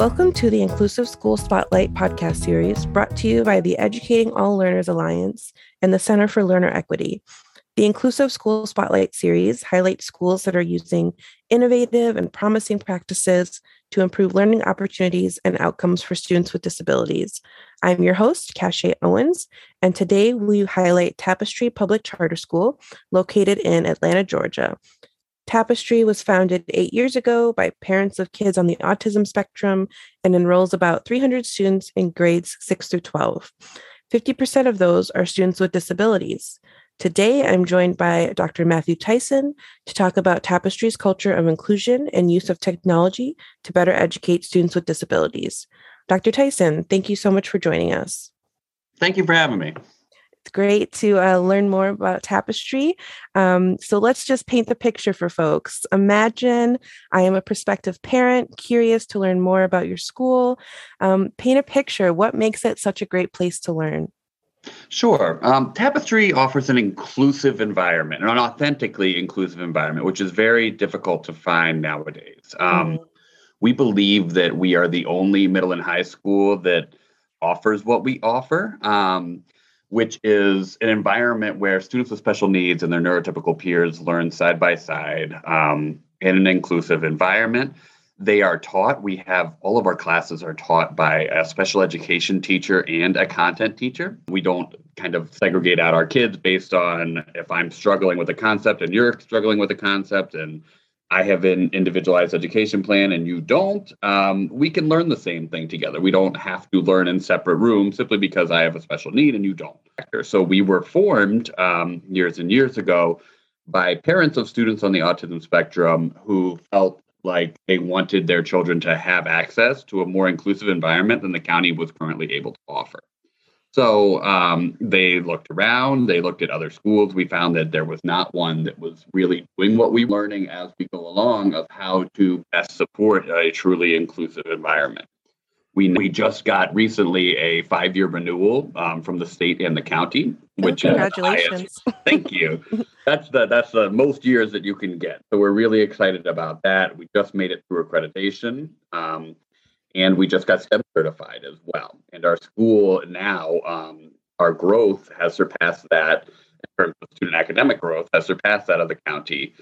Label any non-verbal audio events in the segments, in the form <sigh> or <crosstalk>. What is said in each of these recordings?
Welcome to the Inclusive School Spotlight podcast series brought to you by the Educating All Learners Alliance and the Center for Learner Equity. The Inclusive School Spotlight series highlights schools that are using innovative and promising practices to improve learning opportunities and outcomes for students with disabilities. I'm your host, Cashay Owens, and today we highlight Tapestry Public Charter School, located in Atlanta, Georgia. Tapestry was founded eight years ago by parents of kids on the autism spectrum and enrolls about 300 students in grades 6 through 12. 50% of those are students with disabilities. Today, I'm joined by Dr. Matthew Tyson to talk about Tapestry's culture of inclusion and use of technology to better educate students with disabilities. Dr. Tyson, thank you so much for joining us. Thank you for having me. It's great to uh, learn more about Tapestry. Um, so let's just paint the picture for folks. Imagine I am a prospective parent curious to learn more about your school. Um, paint a picture. What makes it such a great place to learn? Sure. Um, Tapestry offers an inclusive environment, an authentically inclusive environment, which is very difficult to find nowadays. Um, mm-hmm. We believe that we are the only middle and high school that offers what we offer, um, which is an environment where students with special needs and their neurotypical peers learn side by side um, in an inclusive environment. They are taught we have all of our classes are taught by a special education teacher and a content teacher. We don't kind of segregate out our kids based on if i'm struggling with a concept and you're struggling with a concept and i have an individualized education plan and you don't um, we can learn the same thing together we don't have to learn in separate rooms simply because i have a special need and you don't so we were formed um, years and years ago by parents of students on the autism spectrum who felt like they wanted their children to have access to a more inclusive environment than the county was currently able to offer. So um, they looked around, they looked at other schools. We found that there was not one that was really doing what we were learning as we go along of how to best support a truly inclusive environment. We, we just got recently a five year renewal um, from the state and the county, oh, which congratulations. Thank you. that's the that's the most years that you can get. So we're really excited about that. We just made it through accreditation, um, and we just got STEM certified as well. And our school now, um, our growth has surpassed that in terms of student academic growth has surpassed that of the county,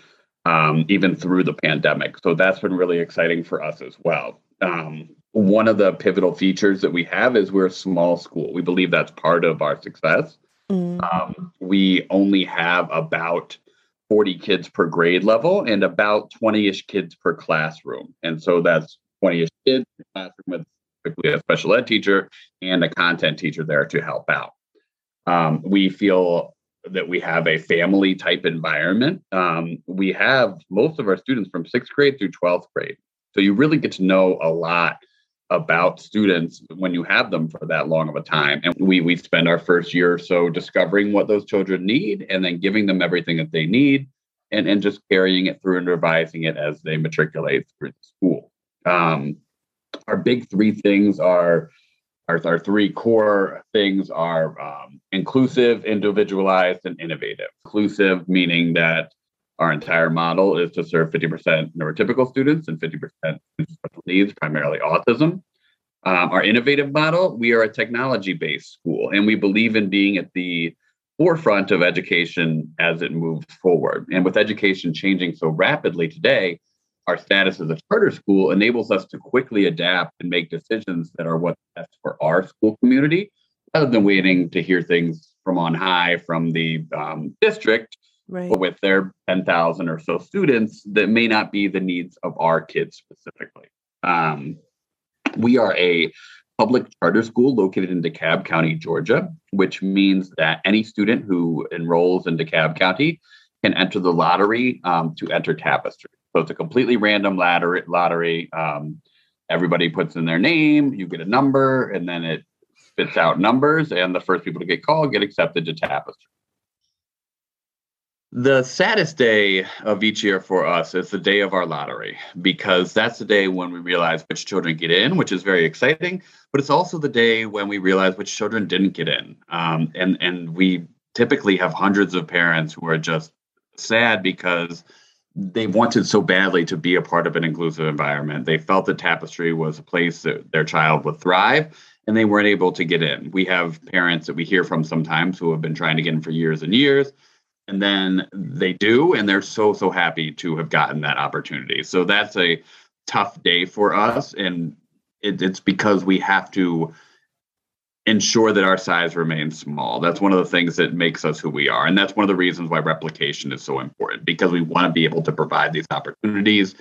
um, even through the pandemic. So that's been really exciting for us as well. Um, one of the pivotal features that we have is we're a small school. We believe that's part of our success. Mm. Um, we only have about 40 kids per grade level and about 20 ish kids per classroom. And so that's 20 ish classroom with typically a special ed teacher and a content teacher there to help out. Um, we feel that we have a family type environment. Um, we have most of our students from sixth grade through 12th grade. So you really get to know a lot about students when you have them for that long of a time. And we we spend our first year or so discovering what those children need and then giving them everything that they need and, and just carrying it through and revising it as they matriculate through the school. Um, our big three things are our, our three core things are um, inclusive, individualized, and innovative. Inclusive, meaning that our entire model is to serve 50% neurotypical students and 50% special needs, primarily autism. Um, our innovative model, we are a technology based school and we believe in being at the forefront of education as it moves forward. And with education changing so rapidly today, our status as a charter school enables us to quickly adapt and make decisions that are what's best for our school community rather than waiting to hear things from on high from the um, district right. with their 10,000 or so students that may not be the needs of our kids specifically. Um, we are a public charter school located in DeKalb County, Georgia, which means that any student who enrolls in DeKalb County can enter the lottery um, to enter Tapestry. So it's a completely random lottery. lottery. Um, everybody puts in their name, you get a number, and then it spits out numbers, and the first people to get called get accepted to Tapestry. The saddest day of each year for us is the day of our lottery because that's the day when we realize which children get in, which is very exciting. But it's also the day when we realize which children didn't get in, um, and and we typically have hundreds of parents who are just sad because they wanted so badly to be a part of an inclusive environment. They felt that Tapestry was a place that their child would thrive and they weren't able to get in. We have parents that we hear from sometimes who have been trying to get in for years and years and then they do and they're so so happy to have gotten that opportunity so that's a tough day for us and it, it's because we have to ensure that our size remains small. That's one of the things that makes us who we are and that's one of the reasons why replication is so important because we want to be able to provide these opportunities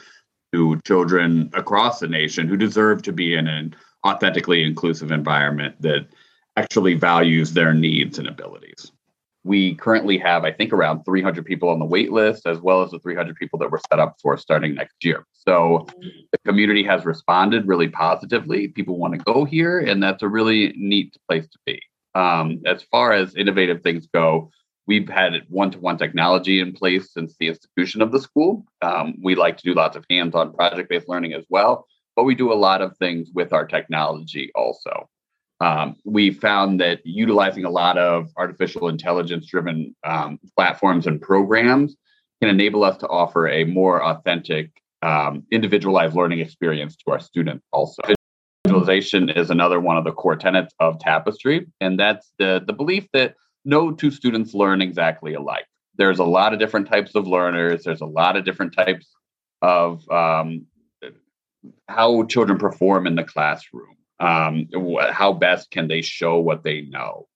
to children across the nation who deserve to be in an authentically inclusive environment that actually values their needs and abilities we currently have, I think, around 300 people on the wait list, as well as the 300 people that we're set up for starting next year. So the community has responded really positively. People want to go here, and that's a really neat place to be. Um, as far as innovative things go, we've had one-to-one technology in place since the institution of the school. Um, we like to do lots of hands-on project-based learning as well, but we do a lot of things with our technology also. Um, we found that utilizing a lot of artificial intelligence driven um, platforms and programs can enable us to offer a more authentic, um, individualized learning experience to our students also. Individualization is another one of the core tenets of Tapestry, and that's the, the belief that no two students learn exactly alike. There's a lot of different types of learners, there's a lot of different types of um, how children perform in the classroom um, how best can they show what they know?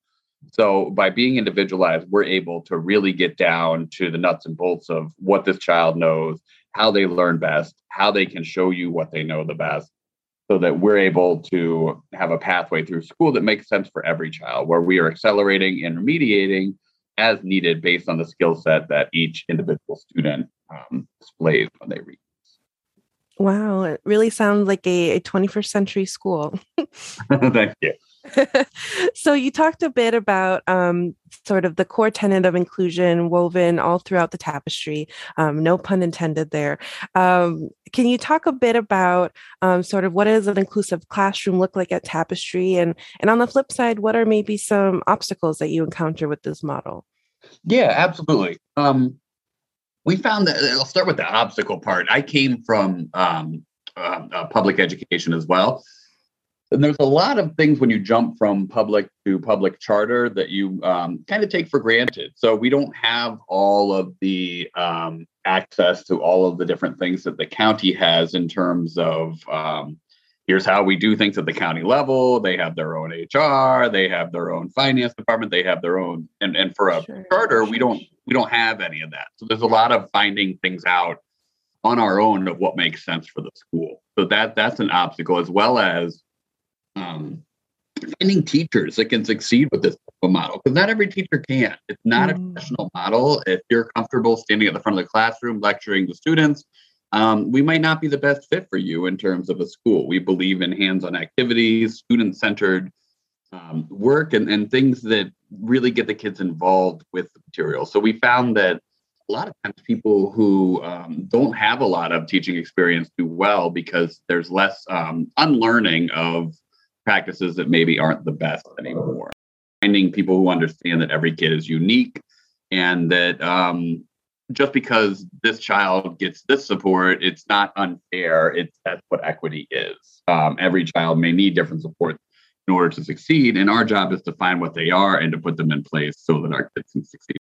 So by being individualized we're able to really get down to the nuts and bolts of what this child knows how they learn best how they can show you what they know the best so that we're able to have a pathway through school that makes sense for every child where we are accelerating and remediating as needed based on the skill set that each individual student um, displays when they read Wow, it really sounds like a, a 21st century school. <laughs> Thank you. <laughs> so you talked a bit about um, sort of the core tenet of inclusion woven all throughout the tapestry. Um, no pun intended there. Um, can you talk a bit about um, sort of what does an inclusive classroom look like at Tapestry, and and on the flip side, what are maybe some obstacles that you encounter with this model? Yeah, absolutely. Um, we found that I'll start with the obstacle part. I came from um, uh, uh, public education as well. And there's a lot of things when you jump from public to public charter that you um, kind of take for granted. So we don't have all of the um, access to all of the different things that the county has in terms of um, here's how we do things at the county level. They have their own HR, they have their own finance department, they have their own and, and for a sure. charter, we don't we don't have any of that. So there's a lot of finding things out on our own of what makes sense for the school. So that that's an obstacle as well as um, finding teachers that can succeed with this model because not every teacher can. It's not mm. a traditional model. If you're comfortable standing at the front of the classroom lecturing the students, um, we might not be the best fit for you in terms of a school. We believe in hands-on activities, student-centered um, work, and, and things that really get the kids involved with the material. So we found that a lot of times people who um, don't have a lot of teaching experience do well because there's less um, unlearning of practices that maybe aren't the best anymore. Finding people who understand that every kid is unique and that um, just because this child gets this support, it's not unfair. It's that's what equity is. Um, every child may need different support in order to succeed, and our job is to find what they are and to put them in place so that our kids can succeed.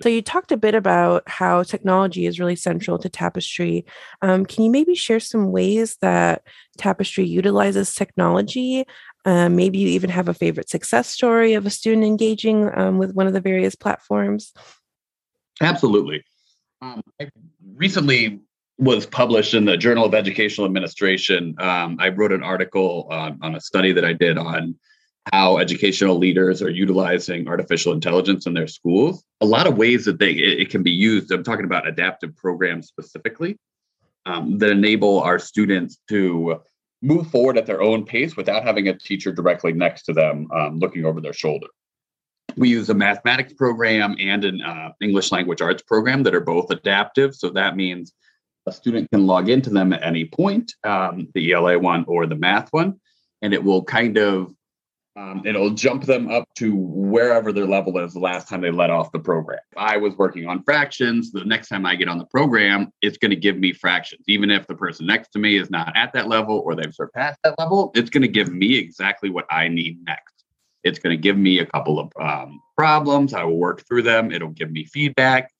So you talked a bit about how technology is really central to Tapestry. Um, can you maybe share some ways that Tapestry utilizes technology? Uh, maybe you even have a favorite success story of a student engaging um, with one of the various platforms. Absolutely. Um, I recently was published in the Journal of Educational Administration. Um, I wrote an article on, on a study that I did on how educational leaders are utilizing artificial intelligence in their schools. A lot of ways that they it, it can be used. I'm talking about adaptive programs specifically um, that enable our students to move forward at their own pace without having a teacher directly next to them um, looking over their shoulder we use a mathematics program and an uh, English language arts program that are both adaptive. So that means a student can log into them at any point, um, the ELA one or the math one, and it will kind of Um, it'll jump them up to wherever their level is the last time they let off the program. If I was working on fractions, the next time I get on the program, it's going to give me fractions. Even if the person next to me is not at that level or they've surpassed that level, it's going to give me exactly what I need next. It's going to give me a couple of um, problems. I will work through them. It'll give me feedback.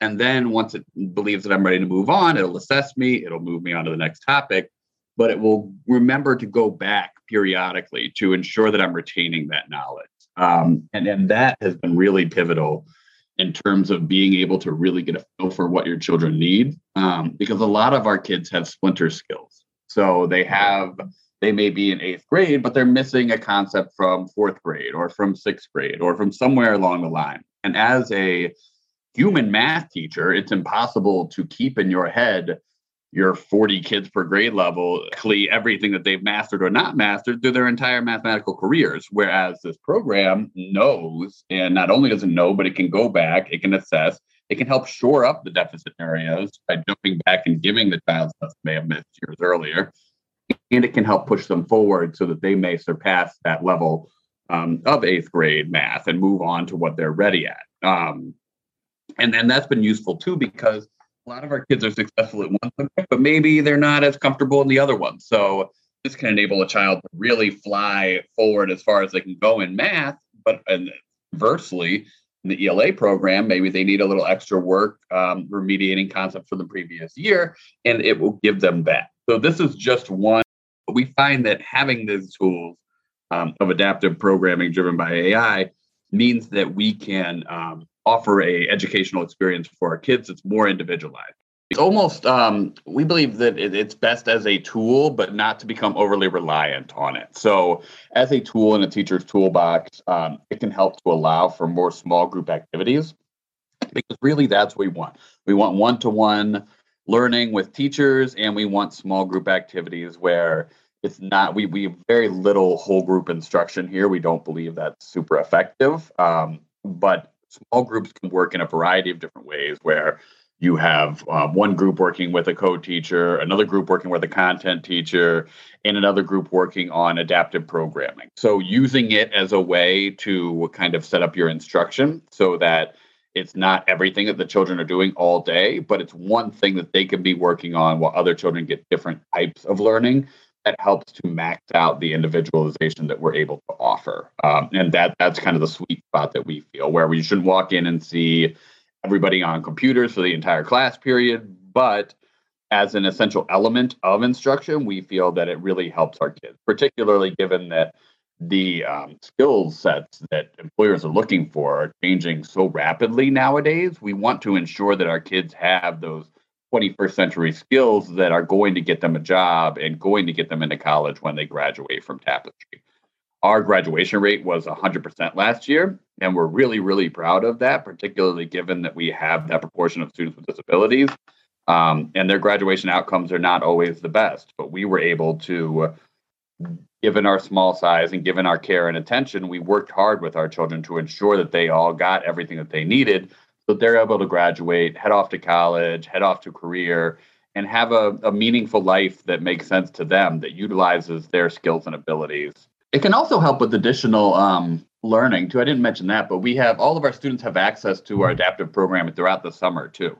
And then once it believes that I'm ready to move on, it'll assess me, it'll move me on to the next topic, but it will remember to go back periodically to ensure that I'm retaining that knowledge. Um, and, that has been really pivotal in terms of being able to really get a feel for what your children need. Um, because a lot of our kids have splinter skills. So they have, they may be in eighth grade, but they're missing a concept from fourth grade or from sixth grade or from somewhere along the line. And as a human math teacher, it's impossible to keep in your head your 40 kids per grade level, everything that they've mastered or not mastered through their entire mathematical careers. Whereas this program knows, and not only does it know, but it can go back, it can assess, it can help shore up the deficit areas by jumping back and giving the child stuff they may have missed years earlier. And it can help push them forward so that they may surpass that level um, of eighth grade math and move on to what they're ready at. Um, and then that's been useful too because a lot of our kids are successful at one subject, but maybe they're not as comfortable in the other one. So this can enable a child to really fly forward as far as they can go in math, but and conversely, in the ELA program, maybe they need a little extra work um, remediating concepts from the previous year, and it will give them that. So this is just one. We find that having these tools um, of adaptive programming driven by AI means that we can um, offer a educational experience for our kids that's more individualized. It's almost um, we believe that it's best as a tool but not to become overly reliant on it. So as a tool in a teacher's toolbox um, it can help to allow for more small group activities because really that's what we want. We want one-to-one learning with teachers and we want small group activities where it's not we we have very little whole group instruction here. We don't believe that's super effective. Um, but small groups can work in a variety of different ways where you have um, one group working with a co-teacher another group working with a content teacher and another group working on adaptive programming. So using it as a way to kind of set up your instruction so that it's not everything that the children are doing all day but it's one thing that they can be working on while other children get different types of learning that helps to max out the individualization that we're able to offer. Um, and that that's kind of the sweet spot that we feel where we shouldn't walk in and see everybody on computers for the entire class period, but as an essential element of instruction, we feel that it really helps our kids, particularly given that the um, skill sets that employers are looking for are changing so rapidly nowadays. We want to ensure that our kids have those 21st century skills that are going to get them a job and going to get them into college when they graduate from Tapestry. Our graduation rate was 100% last year, and we're really, really proud of that, particularly given that we have that proportion of students with disabilities. Um, and their graduation outcomes are not always the best, but we were able to, given our small size and given our care and attention, we worked hard with our children to ensure that they all got everything that they needed so they're able to graduate, head off to college, head off to career, and have a, a meaningful life that makes sense to them that utilizes their skills and abilities. It can also help with additional um, learning too. I didn't mention that, but we have all of our students have access to our adaptive programming throughout the summer too.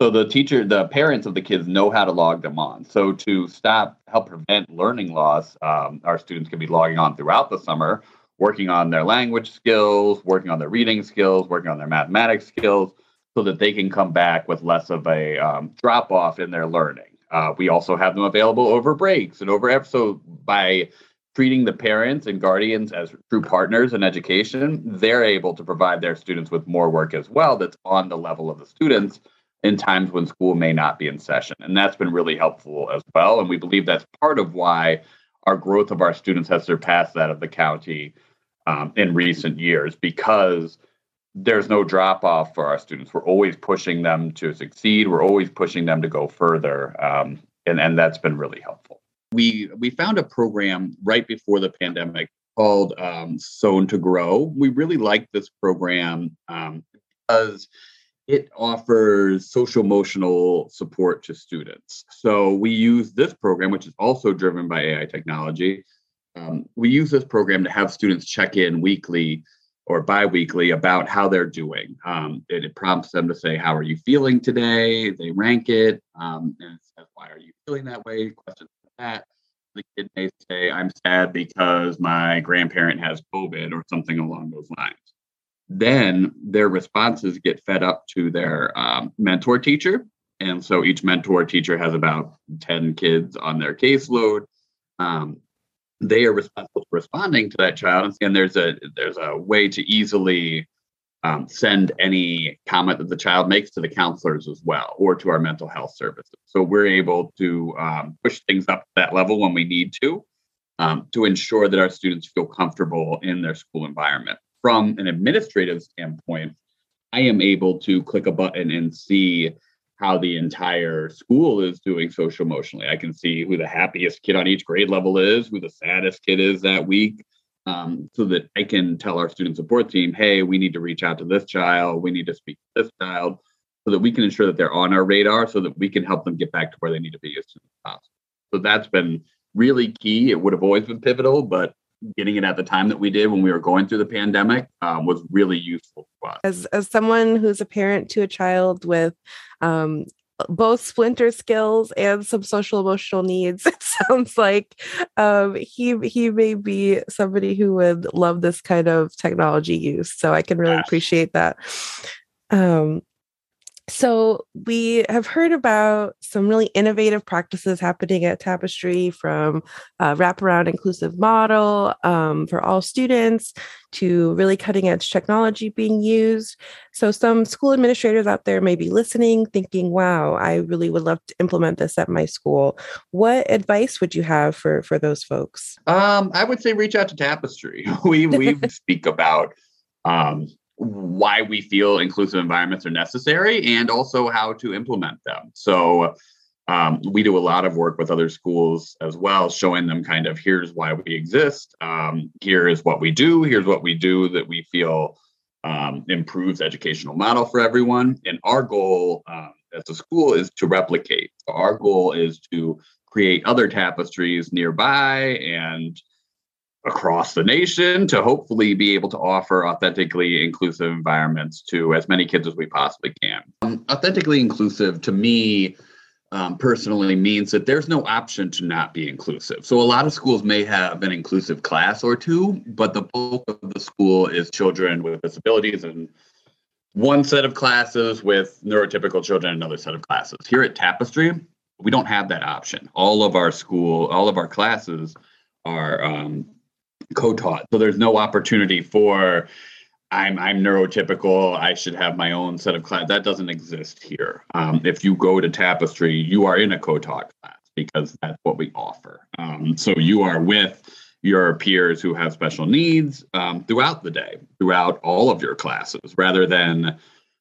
So the teacher, the parents of the kids know how to log them on. So to stop, help prevent learning loss, um, our students can be logging on throughout the summer working on their language skills, working on their reading skills, working on their mathematics skills, so that they can come back with less of a um, drop off in their learning. Uh, we also have them available over breaks and over so by treating the parents and guardians as true partners in education, they're able to provide their students with more work as well that's on the level of the students in times when school may not be in session. And that's been really helpful as well. And we believe that's part of why our growth of our students has surpassed that of the county um, in recent years because there's no drop off for our students. We're always pushing them to succeed. We're always pushing them to go further, um, and and that's been really helpful. We we found a program right before the pandemic called um, Sown to Grow. We really like this program um, because it offers social emotional support to students. So we use this program, which is also driven by AI technology, um, we use this program to have students check in weekly or biweekly about how they're doing. Um, it, it, prompts them to say, "How are you feeling today?" They rank it, um, and it says, "Why are you feeling that way?" Questions like that. The kid may say, "I'm sad because my grandparent has COVID" or something along those lines. Then their responses get fed up to their um, mentor teacher, and so each mentor teacher has about ten kids on their caseload. Um, they are responsible for responding to that child. And there's a there's a way to easily um, send any comment that the child makes to the counselors as well or to our mental health services. So we're able to um, push things up to that level when we need to um, to ensure that our students feel comfortable in their school environment from an administrative standpoint i am able to click a button and see how the entire school is doing social emotionally. I can see who the happiest kid on each grade level is, who the saddest kid is that week, um, so that I can tell our student support team, hey, we need to reach out to this child, we need to speak to this child, so that we can ensure that they're on our radar so that we can help them get back to where they need to be as soon as possible. So that's been really key. It would have always been pivotal, but getting it at the time that we did when we were going through the pandemic um, was really useful to us. As, as someone who's a parent to a child with um, both splinter skills and some social emotional needs, <laughs> it sounds like um, he he may be somebody who would love this kind of technology use. So I can really appreciate that. Um, so, we have heard about some really innovative practices happening at Tapestry from a wraparound inclusive model um, for all students to really cutting edge technology being used. So, some school administrators out there may be listening, thinking, wow, I really would love to implement this at my school. What advice would you have for, for those folks? Um, I would say reach out to Tapestry. <laughs> we, we <laughs> speak about um, why we feel inclusive environments are necessary and also how to implement them. So um, we do a lot of work with other schools as well, showing them kind of here's why we exist, um, here is what we do, here's what we do that we feel um, improves educational model for everyone. And our goal um, as a school is to replicate. Our goal is to create other tapestries nearby and across the nation to hopefully be able to offer authentically inclusive environments to as many kids as we possibly can. Um, authentically inclusive to me um, personally means that there's no option to not be inclusive. So a lot of schools may have an inclusive class or two, but the bulk of the school is children with disabilities and one set of classes with neurotypical children another set of classes. Here at Tapestry, we don't have that option. All of our school, all of our classes are um, co-taught. So there's no opportunity for I'm I'm neurotypical. I should have my own set of class. That doesn't exist here. Um, if you go to Tapestry, you are in a co-taught class because that's what we offer. Um, so you are with your peers who have special needs um, throughout the day, throughout all of your classes, rather than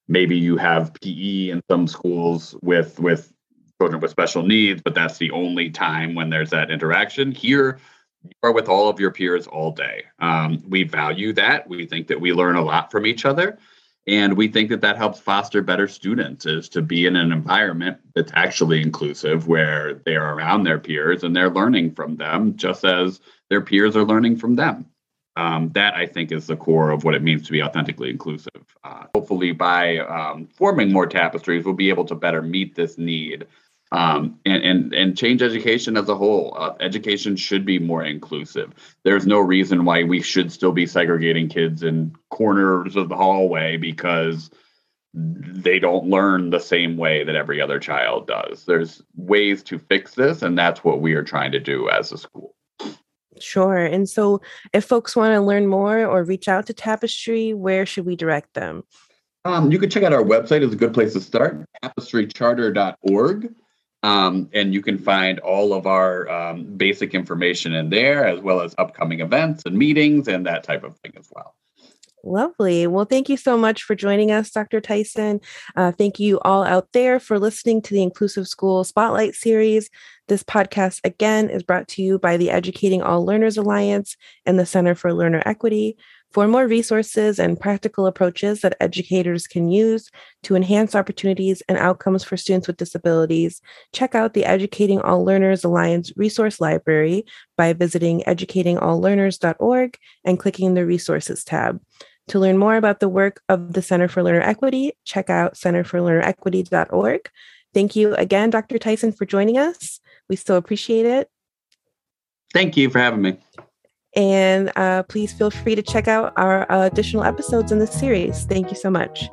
maybe you have PE in some schools with with children with special needs, but that's the only time when there's that interaction. Here, you are with all of your peers all day. Um, we value that. We think that we learn a lot from each other. And we think that that helps foster better students is to be in an environment that's actually inclusive where they're around their peers and they're learning from them just as their peers are learning from them. Um, that I think is the core of what it means to be authentically inclusive. Uh, hopefully, by um, forming more tapestries, we'll be able to better meet this need um, and, and and change education as a whole. Uh, education should be more inclusive. There's no reason why we should still be segregating kids in corners of the hallway because they don't learn the same way that every other child does. There's ways to fix this, and that's what we are trying to do as a school. Sure. And so, if folks want to learn more or reach out to Tapestry, where should we direct them? Um, you can check out our website; is a good place to start. Tapestrycharter.org. Um, and you can find all of our um, basic information in there, as well as upcoming events and meetings and that type of thing as well. Lovely. Well, thank you so much for joining us, Dr. Tyson. Uh, thank you all out there for listening to the Inclusive School Spotlight series. This podcast, again, is brought to you by the Educating All Learners Alliance and the Center for Learner Equity. For more resources and practical approaches that educators can use to enhance opportunities and outcomes for students with disabilities, check out the Educating All Learners Alliance resource library by visiting educatingalllearners.org and clicking the Resources tab. To learn more about the work of the Center for Learner Equity, check out centerforlearnerequity.org. Thank you again, Dr. Tyson, for joining us. We still appreciate it. Thank you for having me. And uh, please feel free to check out our uh, additional episodes in this series. Thank you so much.